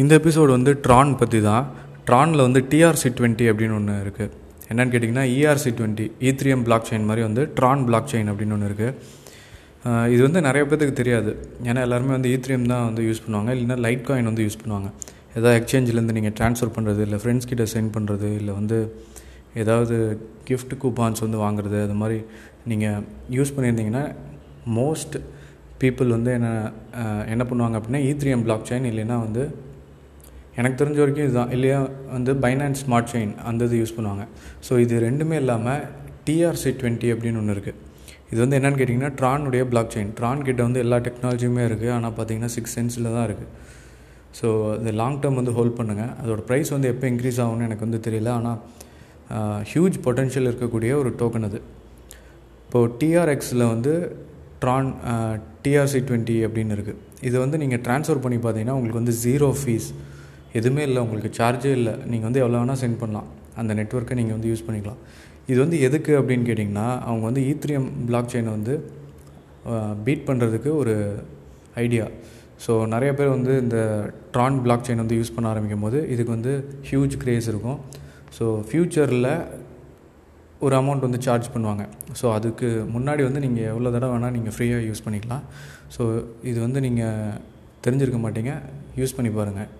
இந்த எபிசோடு வந்து ட்ரான் பற்றி தான் ட்ரானில் வந்து டிஆர்சி டுவெண்ட்டி அப்படின்னு ஒன்று இருக்குது என்னென்னு கேட்டிங்கன்னா ERC twenty Ethereum blockchain e மாதிரி வந்து ட்ரான் பிளாக் செயின் அப்படின்னு ஒன்று இருக்குது இது வந்து நிறைய பேத்துக்கு தெரியாது. ஏன்னா எல்லாருமே வந்து e ஈத்ரியம் தான் வந்து யூஸ் பண்ணுவாங்க. இல்லைன்னா லைட் காயின் வந்து யூஸ் பண்ணுவாங்க. ஏதாவது எக்ஸ்சேஞ்சிலேருந்து நீங்கள் ட்ரான்ஸ்ஃபர் பண்ணுறது இல்லை ஃப்ரெண்ட்ஸ் கிட்ட சென்ட் பண்ணுறது இல்லை வந்து ஏதாவது கிஃப்ட் கூப்பான்ஸ் வந்து வாங்குறது அது மாதிரி நீங்கள் யூஸ் பண்ணியிருந்தீங்கன்னா மோஸ்ட் பீப்புள் வந்து என்ன என்ன பண்ணுவாங்க அப்படின்னா ஈத்ரியம் பிளாக் செயின் இல்லைன்னா வந்து எனக்கு தெரிஞ்ச வரைக்கும் இதுதான். இல்லையா வந்து பைனான்ஸ் ஸ்மார்ட் செயின் அந்த இது யூஸ் பண்ணுவாங்க. ஸோ இது ரெண்டுமே இல்லாமல் டிஆர்சி டுவெண்ட்டி அப்படின்னு ஒன்று இருக்குது இது வந்து என்னென்னு கேட்டிங்கன்னா ட்ரானுடைய பிளாக் செயின் ட்ரான் கிட்ட வந்து எல்லா டெக்னாலஜியுமே இருக்குது ஆனால் பார்த்தீங்கன்னா சிக்ஸ் சென்ஸில் தான் இருக்குது ஸோ இது லாங் டேர்ம் வந்து ஹோல்ட் பண்ணுங்கள் அதோடய ப்ரைஸ் வந்து எப்போ இன்க்ரீஸ் ஆகும்னு எனக்கு வந்து தெரியல. ஆனால் ஹியூஜ் பொட்டென்ஷியல் இருக்கக்கூடிய ஒரு டோக்கன் அது. இப்போது டிஆர்எக்ஸில் வந்து ட்ரான் டிஆர்சி டுவெண்ட்டி அப்படின்னு இருக்குது இது வந்து நீங்கள் ட்ரான்ஸ்ஃபர் பண்ணி பார்த்தீங்கன்னா உங்களுக்கு வந்து ஜீரோ ஃபீஸ் எதுவுமே இல்லை உங்களுக்கு சார்ஜே இல்லை. நீங்கள் வந்து எவ்வளோ வேணால் சென்ட் பண்ணலாம். அந்த நெட்ஒர்க்கை நீங்கள் வந்து யூஸ் பண்ணிக்கலாம். இது வந்து எதுக்கு அப்படின்னு கேட்டிங்கன்னா அவங்க வந்து ஈத்ரியம் பிளாக் செயினை வந்து பீட் பண்ணுறதுக்கு ஒரு ஐடியா ஸோ நிறைய பேர் வந்து இந்த ட்ரான் பிளாக் செயின் வந்து யூஸ் பண்ண ஆரம்பிக்கும் போது இதுக்கு வந்து ஹியூஜ் க்ரேஸ் இருக்கும். ஸோ ஃப்யூச்சரில் ஒரு அமௌண்ட் வந்து சார்ஜ் பண்ணுவாங்க. ஸோ அதுக்கு முன்னாடி வந்து நீங்கள் எவ்வளோ தடவை வேணால் நீங்கள் ஃப்ரீயாக யூஸ் பண்ணிக்கலாம். ஸோ இது வந்து நீங்கள் தெரிஞ்சிருக்க மாட்டீங்க. யூஸ் பண்ணி பாருங்கள்